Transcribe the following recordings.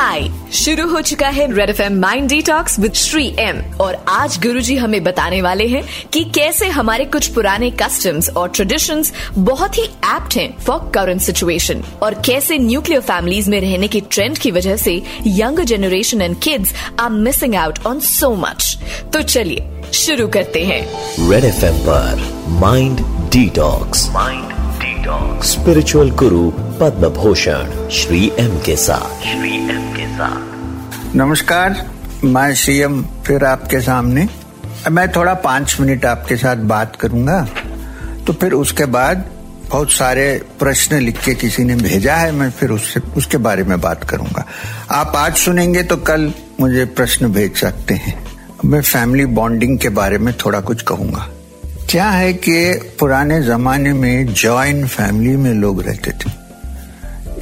हाय। शुरू हो चुका है red F M mind detox with Shri M और आज गुरुजी हमें बताने वाले हैं कि कैसे हमारे कुछ पुराने कस्टम्स और ट्रेडिशंस बहुत ही एप्ट हैं फॉर करंट सिचुएशन और कैसे न्यूक्लियर फैमिलीज़ में रहने की ट्रेंड की वजह से younger generation and kids are missing out on so much तो चलिए शुरू करते हैं। रेड एफ़ एम पर mind detox mind detox spiritual guru Padma Bhushan Shri M के साथ। श्री एम नमस्कार, मैं सीएम फिर आपके सामने। मैं थोड़ा पाँच मिनट आपके साथ बात करूँगा तो फिर उसके बाद बहुत सारे प्रश्न लिख के किसी ने भेजा है, मैं फिर उससे, उसके बारे में बात करूँगा। आप आज सुनेंगे तो कल मुझे प्रश्न भेज सकते हैं। मैं फैमिली बॉन्डिंग के बारे में थोड़ा कुछ कहूँगा। क्या है कि पुराने जमाने में जॉइंट फैमिली में लोग रहते थे।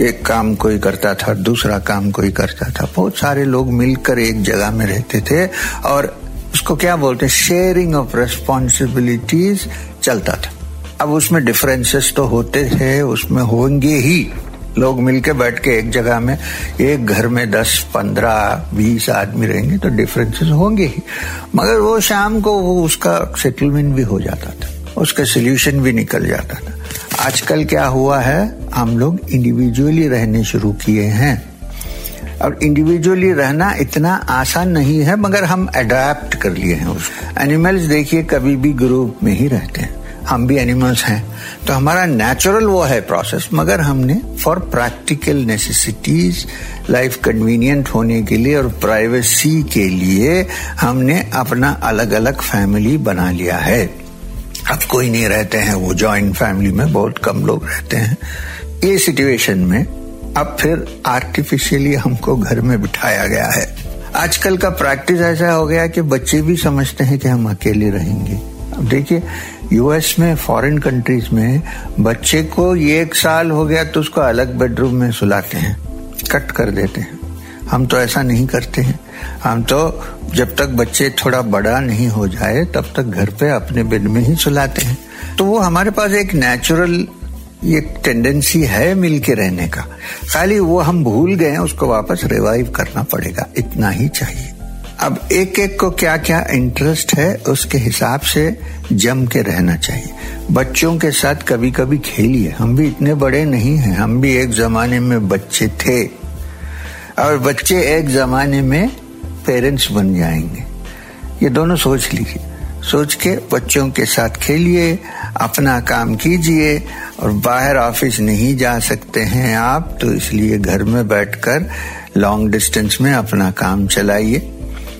एक काम कोई करता था, दूसरा काम कोई करता था। बहुत सारे लोग मिलकर एक जगह में रहते थे और उसको क्या बोलते हैं शेयरिंग ऑफ़ रेस्पॉन्सिबिलिटीज चलता था। अब उसमें डिफरेंसेस तो होते थे उसमें होंगे ही। लोग मिलके बैठ के एक जगह में, एक घर में दस, पंद्रह, बीस आदमी रहेंगे तो डिफरेंसेस होंगे ही। मगर वो शाम को वो उसका सेटलमेंट भी हो जाता था। उसका सोल्यूशन भी निकल जाता था। आजकल क्या हुआ है? हम लोग इंडिविजुअली रहने शुरू किए हैं। और इंडिविजुअली रहना इतना आसान नहीं है, मगर हम अडेप्ट कर लिए हैं उसको एनिमल्स देखिए, कभी भी ग्रुप में ही रहते हैं। हम भी एनिमल्स हैं। तो हमारा नेचुरल वो है प्रोसेस मगर हमने for practical necessities life convenient होने के लिए और प्राइवेसी के लिए हमने अपना अलग अलग फैमिली बना लिया है। अब कोई नहीं रहते हैं, वो जॉइंट फैमिली में बहुत कम लोग रहते हैं। ये सिचुएशन में अब फिर आर्टिफिशियली हमको घर में बिठाया गया है। आजकल का प्रैक्टिस ऐसा हो गया कि बच्चे भी समझते हैं कि हम अकेले रहेंगे। अब देखिए यूएस में फॉरेन कंट्रीज़ में बच्चे को एक साल हो गया तो उसको अलग बेडरूम में सुलाते हैं कट कर देते हैं। हम तो ऐसा नहीं करते हैं। हम तो जब तक बच्चे थोड़ा बड़ा नहीं हो जाए, तब तक घर पे अपने बेड में ही सुलाते हैं। तो वो हमारे पास एक नेचुरल ये टेंडेंसी है मिल के रहने का। खाली वो हम भूल गए उसको वापस रिवाइव करना पड़ेगा। इतना ही चाहिए। अब एक एक को क्या क्या इंटरेस्ट है, उसके हिसाब से जम के रहना चाहिए। बच्चों के साथ कभी कभी खेलिए। हम भी इतने बड़े नहीं हैं। हम भी एक जमाने में बच्चे थे। और बच्चे एक जमाने में पेरेंट्स बन जाएँगे। ये दोनों सोच लीजिए। सोच के बच्चों के साथ खेलिए, अपना काम कीजिए और बाहर ऑफ़िस नहीं जा सकते हैं आप तो इसलिए घर में बैठकर लॉन्ग डिस्टेंस में अपना काम चलाइए।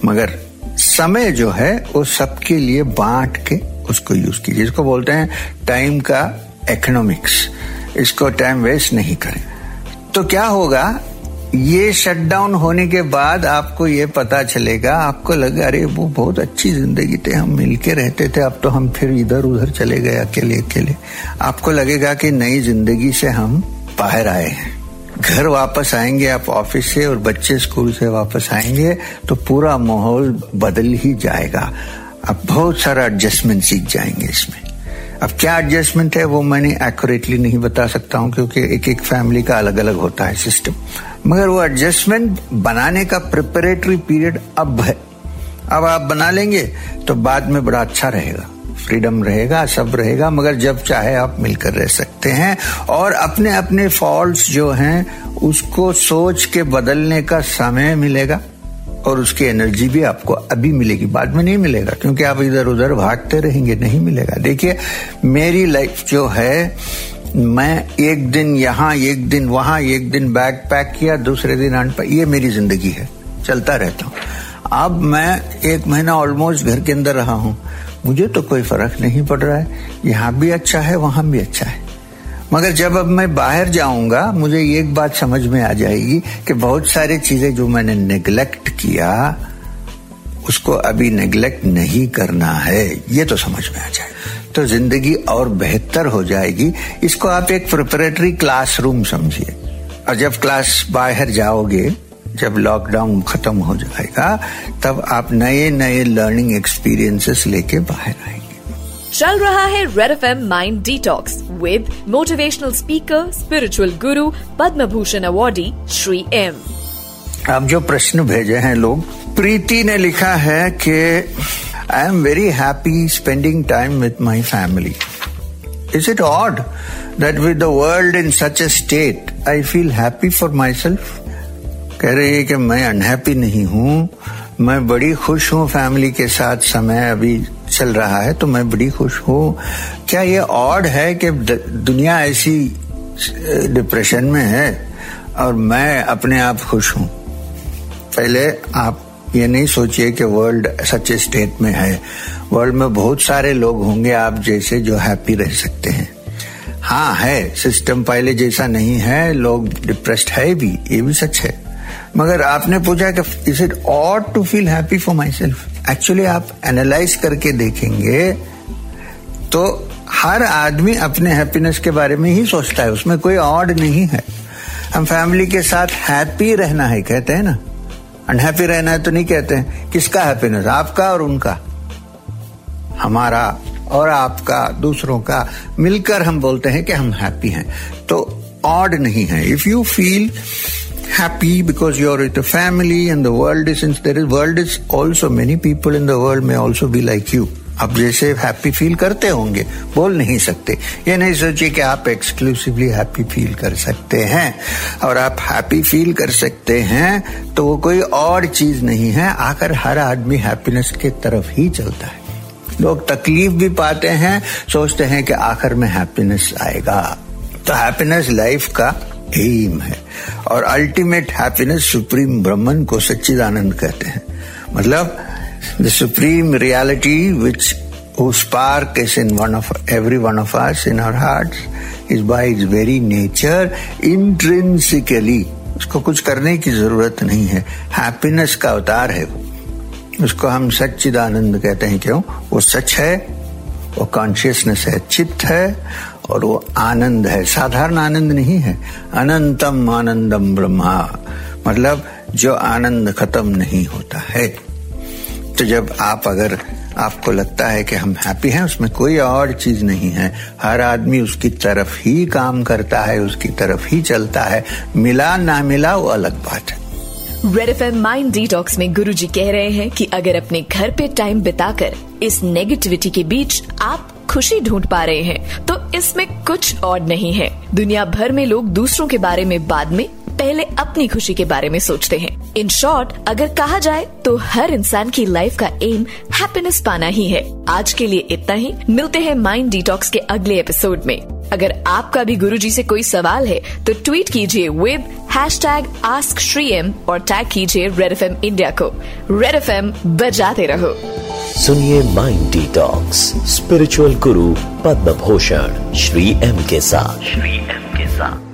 मगर समय जो है, वो सबके लिए बांट के उसको यूज़ कीजिए। इसको बोलते हैं टाइम का इकोनॉमिक्स इसको टाइम वेस्ट नहीं करें। तो क्या होगा? ये शटडाउन होने के बाद आपको ये पता चलेगा, आपको लगे, अरे, वो बहुत अच्छी ज़िंदगी थे, हम मिलके रहते थे, अब तो हम फिर इधर उधर चले गए अकेले अकेले। आपको लगेगा कि नई ज़िंदगी से हम बाहर आए हैं। घर वापस आएँगे, आप ऑफ़िस से और बच्चे स्कूल से वापस आएँगे तो पूरा माहौल बदल ही जाएगा। आप बहुत सारा एडजस्टमेंट सीख जाएँगे इसमें। अब क्या एडजस्टमेंट है, वो मैंने एक्यूरेटली नहीं बता सकता हूँ, क्योंकि एक एक फैमिली का अलग अलग होता है सिस्टम मगर वो एडजस्टमेंट बनाने का प्रिपरेटरी पीरियड अब है। अब आप बना लेंगे तो बाद में बड़ा अच्छा रहेगा। फ्रीडम रहेगा, सब रहेगा, मगर जब चाहे आप मिलकर रह सकते हैं और अपने अपने फॉल्ट्स जो हैं, उसको सोच के बदलने का समय मिलेगा और उसकी एनर्जी भी आपको अभी मिलेगी, बाद में नहीं मिलेगा, क्योंकि आप इधर उधर भागते रहेंगे, नहीं मिलेगा। देखिए, मेरी लाइफ जो है मैं एक दिन यहाँ, एक दिन वहाँ, एक दिन बैग पैक किया, दूसरे दिन अनपैक ये मेरी ज़िंदगी है। चलता रहता हूँ। अब मैं एक महीना ऑलमोस्ट घर के अंदर रहा हूँ। मुझे तो कोई फ़र्क नहीं पड़ रहा है। यहाँ भी अच्छा है, वहाँ भी अच्छा है। मगर जब अब मैं बाहर जाऊँगा, मुझे एक बात समझ में आ जाएगी कि बहुत सारी चीज़ें जो मैंने नेग्लेक्ट किया, उसको अभी नेग्लेक्ट नहीं करना है। ये तो समझ में आ जाए तो ज़िंदगी और बेहतर हो जाएगी। इसको आप एक प्रिपरेटरी क्लासरूम समझिए। और जब क्लास बाहर जाओगे जब लॉकडाउन खत्म हो जाएगा तब आप नए नए लर्निंग एक्सपीरियंसेस लेके बाहर आएँगे। चल रहा है red F M mind detox with motivational speaker spiritual guru Padma Bhushan awardee Shri M अब जो प्रश्न भेजे हैं लोग प्रीति ने लिखा है कि I am very happy spending time with my family is it odd that with the world in such a state I feel happy for myself कह रही है कि मैं अनहैप्पी नहीं हूँ। मैं बड़ी खुश हूँ फैमिली के साथ समय अभी चल रहा है तो मैं बड़ी खुश हूँ। क्या ये ऑड है कि दुनिया ऐसी डिप्रेशन में है और मैं अपने आप खुश हूँ? पहले आप ये नहीं सोचिए कि वर्ल्ड सच्चे स्टेट में है। वर्ल्ड में बहुत सारे लोग होंगे, आप जैसे जो हैप्पी रह सकते हैं। हाँ है सिस्टम पहले जैसा नहीं है, लोग डिप्रेस्ड है भी, ये भी सच है। मगर आपने पूछा कि is it ought to feel happy for myself actually आप एनालाइज करके देखेंगे तो हर आदमी अपने हैप्पीनेस के बारे में ही सोचता है, उसमें कोई ऑड नहीं है। हम फैमिली के साथ हैप्पी रहना है, कहते हैं ना। अनहैप्पी रहना है तो नहीं कहते हैं। किसका हैप्पीनेस आपका और उनका। हमारा और आपका, दूसरों का। मिलकर हम बोलते हैं कि हम हैप्पी हैं। तो ऑड नहीं है। If you feel happy because you are with family in the world is in there is world is also many people in the world may also be like you आप जैसे happy feel करते होंगे, बोल नहीं सकते। ये नहीं सोचिए कि आप एक्सक्लूसिवली हैप्पी फील कर सकते हैं। और आप हैप्पी फील कर सकते हैं तो वो कोई और चीज़ नहीं है। आकर हर आदमी हैप्पीनेस के तरफ़ ही चलता है। लोग तकलीफ़ भी पाते हैं, सोचते हैं कि आखिर में हैप्पीनेस आएगा। तो हैप्पीनेस लाइफ का एम है। और अल्टीमेट हैप्पीनेस सुप्रीम ब्रह्मन को सच्चिदानंद कहते हैं। मतलब the supreme reality which spark is in one of every one of us in our heart is by is very nature intrinsically उसको कुछ करने की ज़रूरत नहीं है। हैप्पीनेस का अवतार है उसको हम सच्चिदानंद कहते हैं। क्यों? वो सच है, वो कॉन्शियसनेस है, चित्त है, और वो आनंद है। साधारण आनंद नहीं है। अनंतम आनंदम ब्रह्मा। मतलब जो आनंद खत्म नहीं होता है। तो जब आप अगर आपको लगता है कि हम हैप्पी हैं, उसमें कोई और चीज़ नहीं है। हर आदमी उसकी तरफ़ ही काम करता है, उसकी तरफ़ ही चलता है। मिला, ना मिला, वो अलग बात है। Red F M mind detox में गुरु जी कह रहे हैं कि अगर अपने घर पे टाइम बिताकर इस नेगेटिविटी के बीच आप खुशी ढूंढ पा रहे हैं तो इसमें कुछ और नहीं है। दुनिया भर में लोग दूसरों के बारे में बाद में पहले अपनी खुशी के बारे में सोचते हैं। इन शॉर्ट अगर कहा जाए तो हर इंसान की लाइफ का एम हैप्पीनेस पाना ही है। आज के लिए इतना ही। मिलते हैं माइंड डिटॉक्स के अगले एपिसोड में। अगर आपका भी गुरु जी से कोई सवाल है तो ट्वीट कीजिए with hashtag ask Shri M और टैग कीजिए रेड एफ़ इंडिया को। रेड एफ़ बजाते रहो। सुनिए mind detox spiritual guru Padma Bhushan Shri M के साथ। श्री एम के साथ।